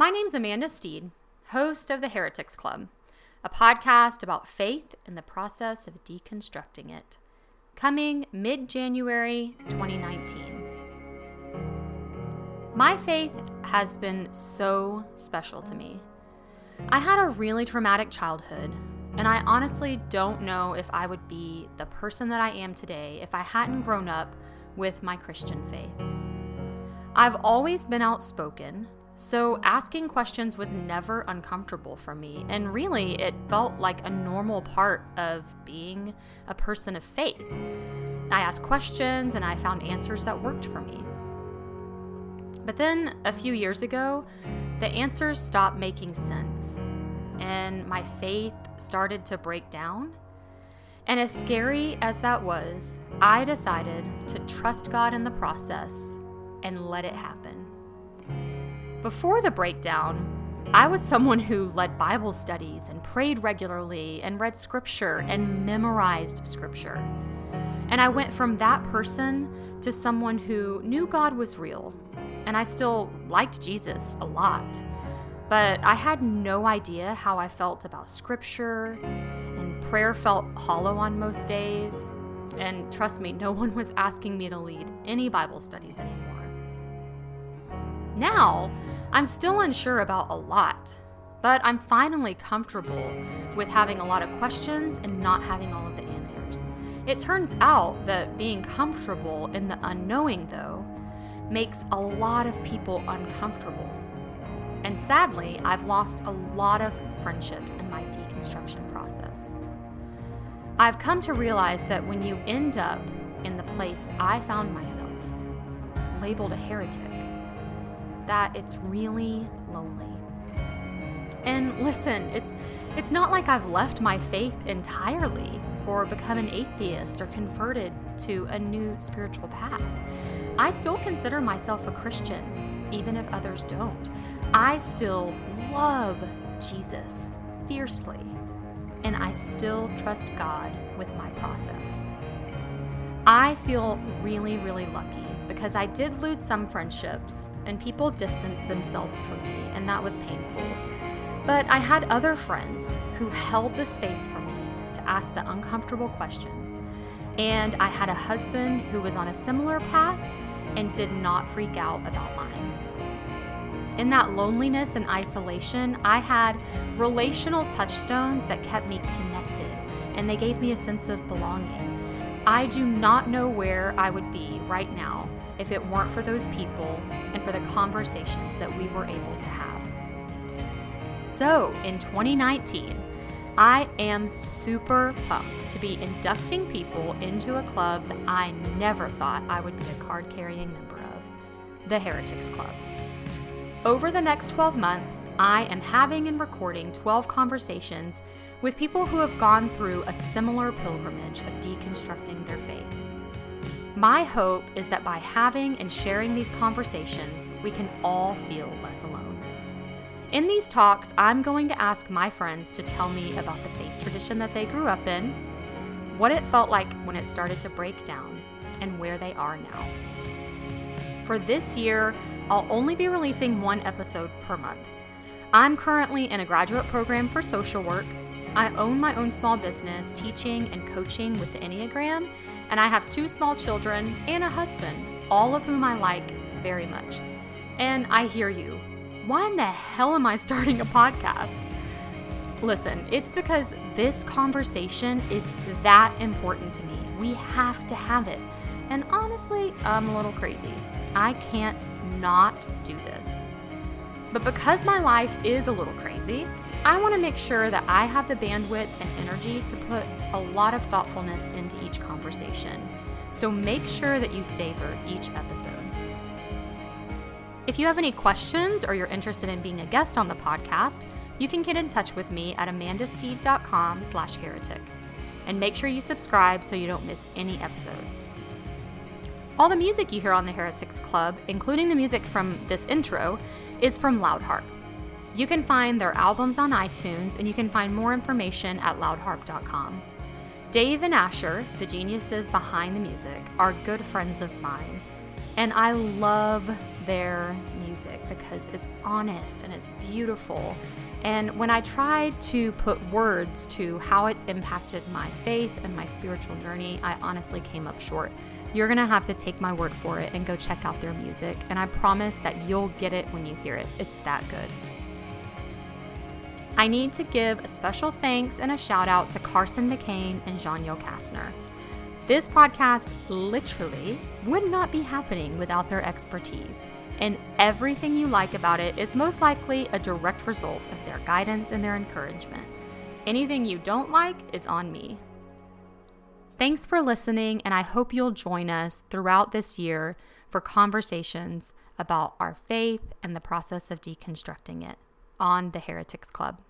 My name's Amanda Steed, host of the Heretics Club, a podcast about faith and the process of deconstructing it, coming mid January 2019. My faith has been so special to me. I had a really traumatic childhood, and I honestly don't know if I would be the person that I am today if I hadn't grown up with my Christian faith. I've always been outspoken, so asking questions was never uncomfortable for me, and really it felt like a normal part of being a person of faith. I asked questions and I found answers that worked for me. But then a few years ago, the answers stopped making sense, and my faith started to break down. And as scary as that was, I decided to trust God in the process and let it happen. Before the breakdown, I was someone who led Bible studies and prayed regularly and read scripture and memorized scripture. And I went from that person to someone who knew God was real. And I still liked Jesus a lot. But I had no idea how I felt about scripture, and prayer felt hollow on most days. And trust me, no one was asking me to lead any Bible studies anymore. Now, I'm still unsure about a lot, but I'm finally comfortable with having a lot of questions and not having all of the answers. It turns out that being comfortable in the unknowing, though, makes a lot of people uncomfortable. And sadly, I've lost a lot of friendships in my deconstruction process. I've come to realize that when you end up in the place I found myself, labeled a heretic, that it's really lonely. And listen, it's it's not like I've left my faith entirely or become an atheist or converted to a new spiritual path. I still consider myself a Christian, even if others don't. I still love Jesus fiercely, and I still trust God with my process. I feel really, really lucky because I did lose some friendships and people distanced themselves from me, and that was painful. But I had other friends who held the space for me to ask the uncomfortable questions. And I had a husband who was on a similar path and did not freak out about mine. In that loneliness and isolation, I had relational touchstones that kept me connected and they gave me a sense of belonging. I do not know where I would be right now if it weren't for those people and for the conversations that we were able to have. So, in 2019, I am super pumped to be inducting people into a club that I never thought I would be a card carrying member of the Heretics Club. Over the next 12 months, I am having and recording 12 conversations with people who have gone through a similar pilgrimage of deconstructing their faith. My hope is that by having and sharing these conversations, we can all feel less alone. In these talks, I'm going to ask my friends to tell me about the faith tradition that they grew up in, what it felt like when it started to break down, and where they are now. For this year, I'll only be releasing one episode per month. I'm currently in a graduate program for social work. I own my own small business teaching and coaching with the Enneagram, and I have two small children and a husband, all of whom I like very much. And I hear you why in the hell am I starting a podcast? Listen, it's because this conversation is that important to me. We have to have it. And honestly, I'm a little crazy. I can't not do this. But because my life is a little crazy, I want to make sure that I have the bandwidth and energy to put a lot of thoughtfulness into each conversation. So make sure that you savor each episode. If you have any questions or you're interested in being a guest on the podcast, you can get in touch with me at amandasteed.com slash heretic. And make sure you subscribe so you don't miss any episodes. All the music you hear on the Heretics Club, including the music from this intro, is from Loudharp. You can find their albums on iTunes and you can find more information at loudharp.com. Dave and Asher, the geniuses behind the music, are good friends of mine, and I love their music. because it's honest and it's beautiful. And when I tried to put words to how it's impacted my faith and my spiritual journey, I honestly came up short. You're going to have to take my word for it and go check out their music. And I promise that you'll get it when you hear it. It's that good. I need to give a special thanks and a shout out to Carson McCain and Jean Yo Kastner. This podcast literally would not be happening without their expertise, and everything you like about it is most likely a direct result of their guidance and their encouragement. Anything you don't like is on me. Thanks for listening, and I hope you'll join us throughout this year for conversations about our faith and the process of deconstructing it on the Heretics Club.